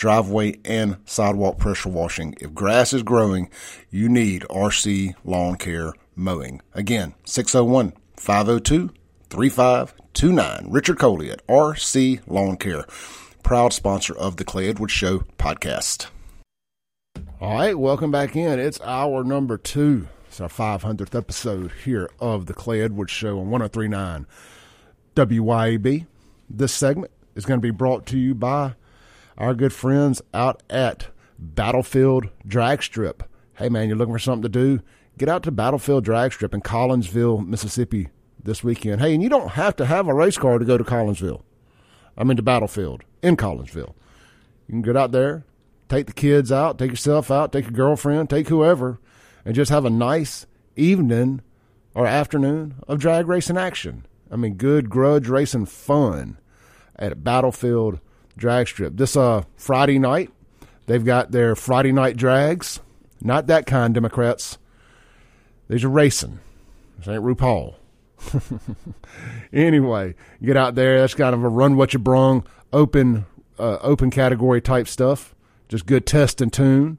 driveway and sidewalk pressure washing. If grass is growing, you need RC Lawn Care Mowing. Again, 601 502 3529. Richard Coley at RC Lawn Care, proud sponsor of the Clay Edwards Show podcast. All right, welcome back in. It's hour number two. It's our 500th episode here of the Clay Edwards Show on 1039 WYAB. This segment is going to be brought to you by our good friends out at Battlefield Drag Strip. Hey, man, you're looking for something to do? Get out to Battlefield Drag Strip in Collinsville, Mississippi this weekend. Hey, and you don't have to have a race car to go to Collinsville. I mean, to Battlefield in Collinsville. You can get out there, take the kids out, take yourself out, take your girlfriend, take whoever, and just have a nice evening or afternoon of drag racing action. I mean, good grudge racing fun at Battlefield drag strip. This uh Friday night, they've got their Friday night drags. Not that kind, Democrats. These are racing. This ain't RuPaul. anyway, get out there. That's kind of a run what you brung, open, uh, open category type stuff. Just good test and tune.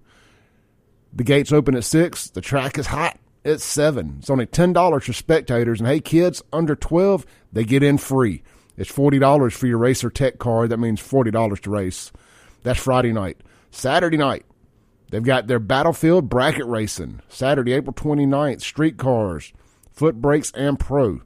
The gates open at six. The track is hot. It's seven. It's only ten dollars for spectators. And hey, kids under twelve, they get in free. It's $40 for your Racer Tech card. That means $40 to race. That's Friday night. Saturday night, they've got their Battlefield Bracket Racing. Saturday, April 29th, street cars, foot brakes, and pro.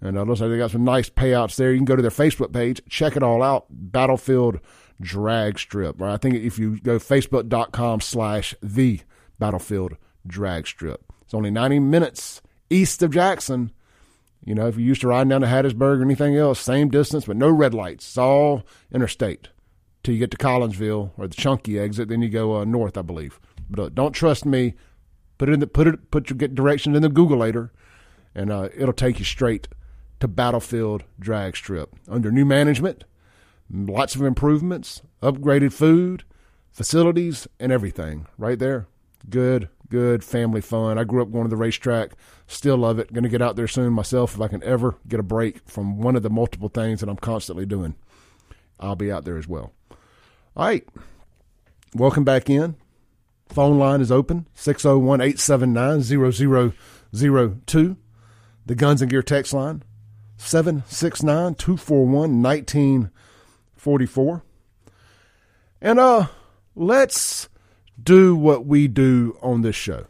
And uh, looks like they got some nice payouts there. You can go to their Facebook page, check it all out. Battlefield Drag Strip. I think if you go facebook.com slash the Battlefield Drag Strip. It's only 90 minutes east of Jackson. You know, if you used to ride down to Hattiesburg or anything else, same distance, but no red lights. It's all interstate till you get to Collinsville or the Chunky exit. Then you go uh, north, I believe. But uh, don't trust me. Put it in the put it put your get directions in the Google later, and uh, it'll take you straight to Battlefield Drag Strip under new management. Lots of improvements, upgraded food, facilities, and everything right there. Good, good family fun. I grew up going to the racetrack, still love it. Going to get out there soon myself if I can ever get a break from one of the multiple things that I'm constantly doing. I'll be out there as well. All right. Welcome back in. Phone line is open 601 879 0002. The Guns and Gear text line 769 241 1944. And uh, let's do what we do on this show.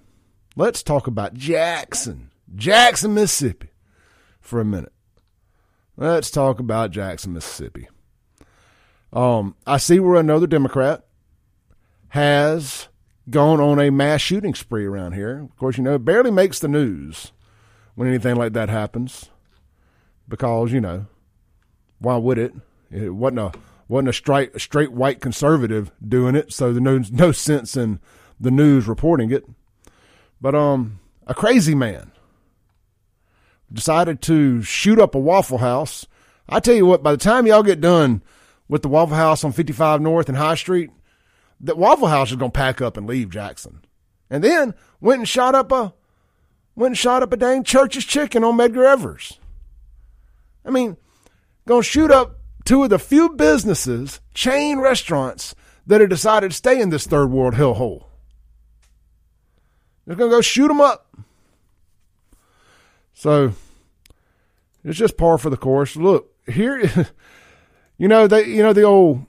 Let's talk about Jackson, Jackson, Mississippi for a minute. Let's talk about Jackson, Mississippi. Um, I see where another Democrat has gone on a mass shooting spree around here. Of course, you know, it barely makes the news when anything like that happens because, you know, why would it? It wasn't a wasn't a straight straight white conservative doing it, so there's no no sense in the news reporting it. But um, a crazy man decided to shoot up a Waffle House. I tell you what, by the time y'all get done with the Waffle House on 55 North and High Street, that Waffle House is to pack up and leave Jackson. And then went and shot up a went and shot up a dang Church's Chicken on Medgar Evers. I mean, to shoot up two of the few businesses, chain restaurants, that have decided to stay in this third world hellhole. They're going to go shoot them up. So it's just par for the course. Look, here, you know, they, you know, the old,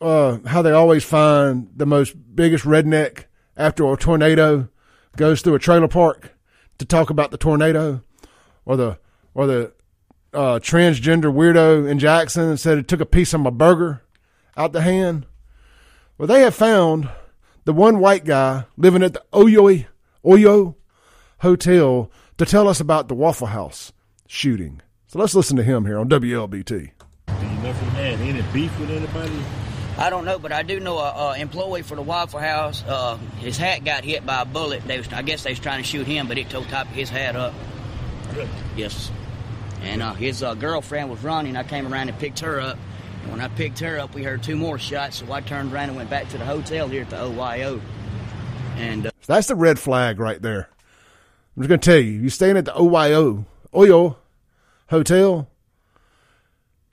uh, how they always find the most biggest redneck after a tornado goes through a trailer park to talk about the tornado or the, or the uh, transgender weirdo in Jackson and said it took a piece of my burger out the hand. Well, they have found the one white guy living at the Oyo Oyo Hotel to tell us about the Waffle House shooting. So let's listen to him here on WLBT. Do you never had any beef with anybody I don't know, but I do know a, a employee for the Waffle House. Uh, his hat got hit by a bullet. They was, I guess they was trying to shoot him, but it tore top of his hat up. Really? Yes. And uh, his uh, girlfriend was running. I came around and picked her up. And when I picked her up, we heard two more shots. So I turned around and went back to the hotel here at the OYO. And uh, That's the red flag right there. I'm just going to tell you, you're staying at the OYO, Oyo Hotel,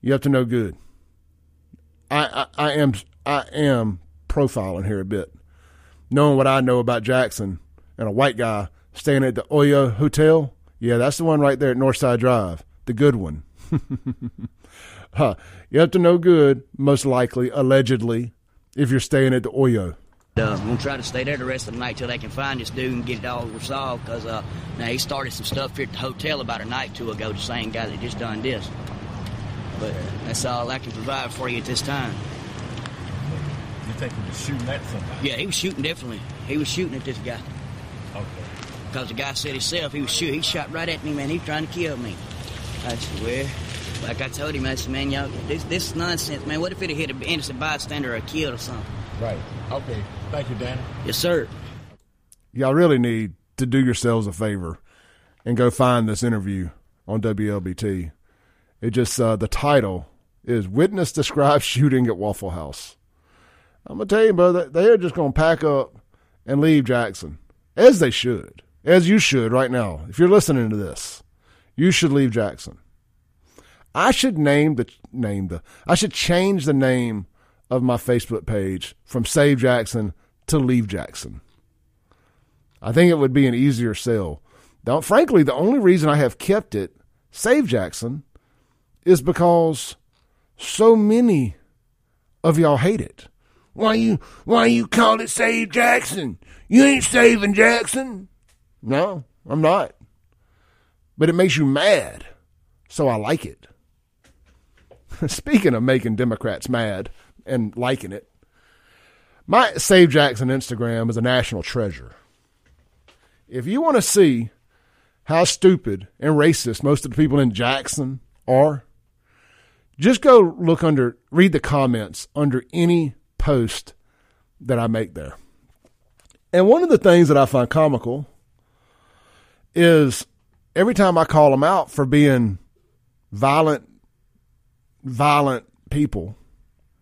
you have to know good. I, I, I am I am profiling here a bit, knowing what I know about Jackson and a white guy staying at the Oyo Hotel. Yeah, that's the one right there at Northside Drive, the good one. huh. You have to know good, most likely, allegedly, if you're staying at the Oyo. uh, I'm gonna try to stay there the rest of the night till they can find this dude and get it all resolved. Cause uh, now he started some stuff here at the hotel about a night or two ago. The same guy that just done this. But uh, that's all I can provide for you at this time. You think he was shooting at somebody? Yeah, he was shooting definitely. He was shooting at this guy. Okay. Because the guy said himself, he was shooting. He shot right at me, man. He was trying to kill me. I said, well, like I told him, I said, man, y'all, this, this is nonsense, man. What if it hit an innocent bystander or killed or something? Right. Okay. Thank you, Danny. Yes, sir. y'all really need to do yourselves a favor and go find this interview on WLBT. It just uh, the title is "Witness Describes Shooting at Waffle House." I'm gonna tell you, brother, they are just gonna pack up and leave Jackson, as they should, as you should right now. If you're listening to this, you should leave Jackson. I should name the name the I should change the name of my Facebook page from Save Jackson to Leave Jackson. I think it would be an easier sell. Now, frankly, the only reason I have kept it Save Jackson is because so many of y'all hate it. Why you why you call it Save Jackson? You ain't saving Jackson. No, I'm not. But it makes you mad. So I like it. Speaking of making Democrats mad and liking it, my Save Jackson Instagram is a national treasure. If you want to see how stupid and racist most of the people in Jackson are, just go look under, read the comments under any post that I make there. And one of the things that I find comical is every time I call them out for being violent, violent people,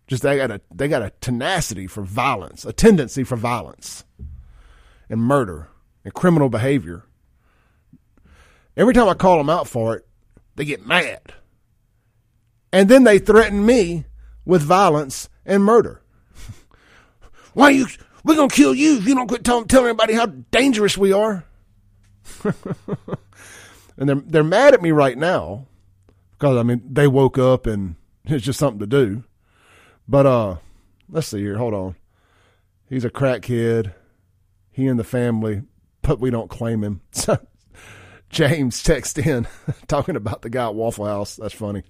just they got a they got a tenacity for violence, a tendency for violence and murder and criminal behavior. Every time I call them out for it, they get mad. And then they threaten me with violence and murder. Why you we're gonna kill you if you don't quit telling, telling everybody how dangerous we are. and they're they're mad at me right now because I mean they woke up and it's just something to do. But uh, let's see here. Hold on. He's a crackhead. He and the family, but we don't claim him. So James text in talking about the guy at Waffle House. That's funny.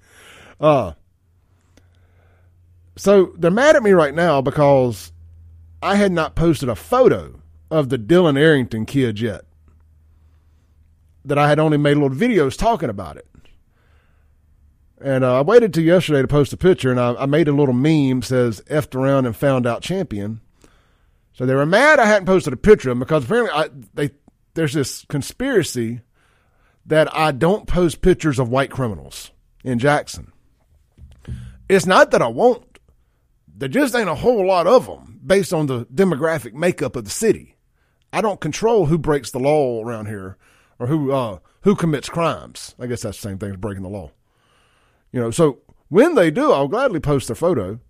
Uh, so they're mad at me right now because I had not posted a photo of the Dylan Arrington kid yet. That I had only made little videos talking about it. And uh, I waited till yesterday to post a picture, and I, I made a little meme says "effed around and found out champion." So they were mad I hadn't posted a picture of him because apparently I, they there's this conspiracy that I don't post pictures of white criminals in Jackson. It's not that I won't. There just ain't a whole lot of them based on the demographic makeup of the city. I don't control who breaks the law around here or who uh, who commits crimes. I guess that's the same thing as breaking the law. You know, so when they do, I'll gladly post their photo.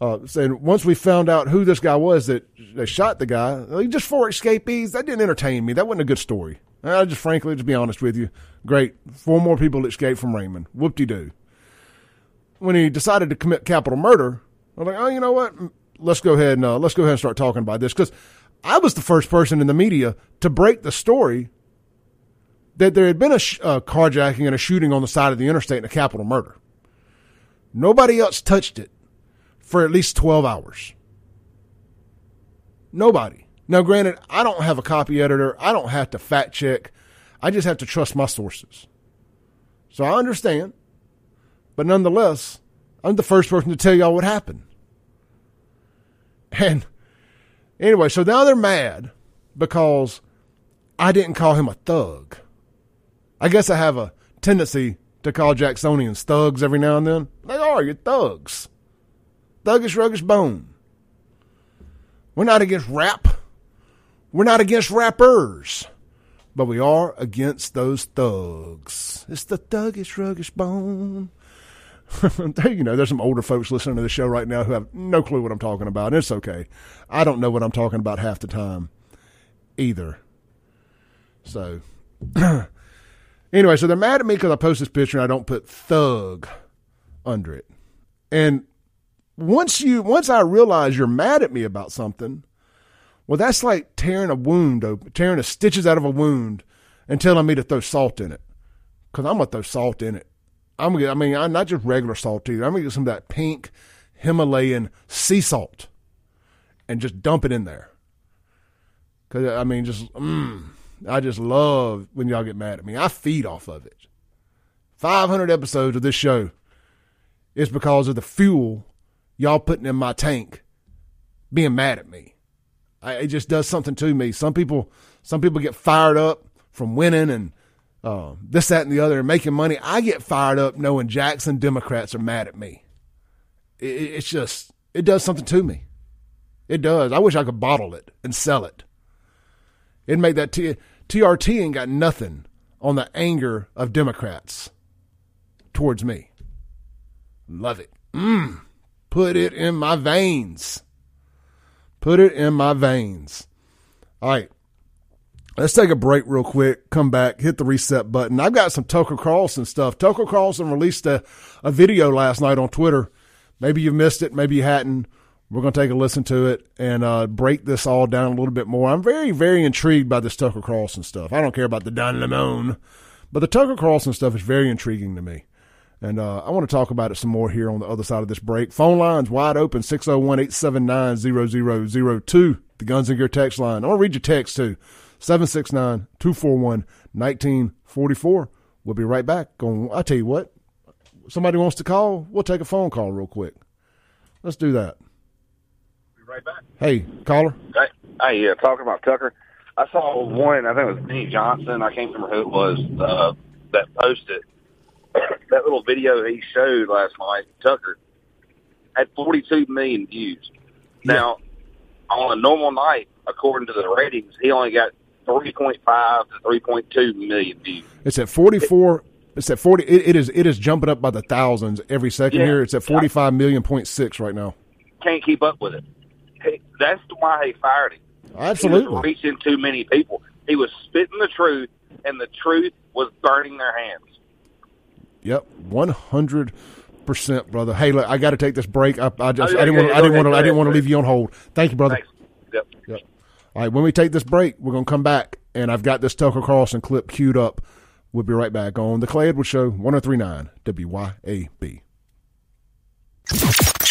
Uh, saying once we found out who this guy was that they shot the guy, just four escapees. That didn't entertain me. That wasn't a good story. I just frankly, to be honest with you, great. Four more people escaped from Raymond. Whoop de doo. When he decided to commit capital murder, I'm like, oh, you know what? Let's go ahead and uh, let's go ahead and start talking about this because I was the first person in the media to break the story that there had been a sh- uh, carjacking and a shooting on the side of the interstate and a capital murder. Nobody else touched it for at least 12 hours. Nobody. Now, granted, I don't have a copy editor. I don't have to fact check. I just have to trust my sources. So I understand. But nonetheless, I'm the first person to tell y'all what happened. And anyway, so now they're mad because I didn't call him a thug. I guess I have a tendency to call Jacksonians thugs every now and then. They are, you're thugs. Thuggish, ruggish bone. We're not against rap. We're not against rappers. But we are against those thugs. It's the thuggish, ruggish bone. There you know, there's some older folks listening to the show right now who have no clue what I'm talking about. And it's okay. I don't know what I'm talking about half the time either. So, anyway, so they're mad at me because I post this picture and I don't put thug under it. And once you, once I realize you're mad at me about something, well, that's like tearing a wound open, tearing the stitches out of a wound and telling me to throw salt in it. Because I'm to throw salt in it. I'm gonna, I mean, I'm not just regular salt either. I'm to get some of that pink Himalayan sea salt and just dump it in there. Because, I mean, just, mm, I just love when y'all get mad at me. I feed off of it. 500 episodes of this show is because of the fuel y'all putting in my tank being mad at me. I, it just does something to me. Some people, some people get fired up from winning and uh, this, that, and the other, and making money. I get fired up knowing Jackson Democrats are mad at me. It, it's just, it does something to me. It does. I wish I could bottle it and sell it. It'd make that T- TRT ain't got nothing on the anger of Democrats towards me. Love it. Mmm. Put it in my veins. Put it in my veins. All right. Let's take a break real quick. Come back, hit the reset button. I've got some Tucker Carlson stuff. Tucker Carlson released a, a video last night on Twitter. Maybe you missed it, maybe you hadn't. We're going to take a listen to it and uh, break this all down a little bit more. I'm very, very intrigued by this Tucker Carlson stuff. I don't care about the Don Lemon, but the Tucker Carlson stuff is very intriguing to me. And uh, I want to talk about it some more here on the other side of this break. Phone lines wide open 601 879 0002. The Guns and Gear text line. I want to read your text too 769 241 1944. We'll be right back. I tell you what, somebody wants to call, we'll take a phone call real quick. Let's do that. Be right back. Hey, caller. Hey, hey yeah, talking about Tucker. I saw one, I think it was Benny Johnson. I can't remember who it was uh, that posted that little video he showed last night, Tucker, had 42 million views. Yeah. Now, on a normal night, according to the ratings, he only got 3.5 to 3.2 million views. It's at 44. It's at 40. It, it is it is jumping up by the thousands every second Yeah. here. It's at 45 million point six right now. Can't keep up with it. That's why he fired him. He was Absolutely. reaching too many people. He was spitting the truth, and the truth was burning their hands. Yep, 100 percent, brother. Hey, look, I got to take this break. I, I just Oh, yeah, I didn't want yeah, I didn't want to I didn't want to leave you on hold. Thank you, brother. Thanks. Yep. Yep. All right, when we take this break, we're going to come back, and I've got this Tucker Carlson clip queued up. We'll be right back on The Clay Edwards Show, 1039 WYAB.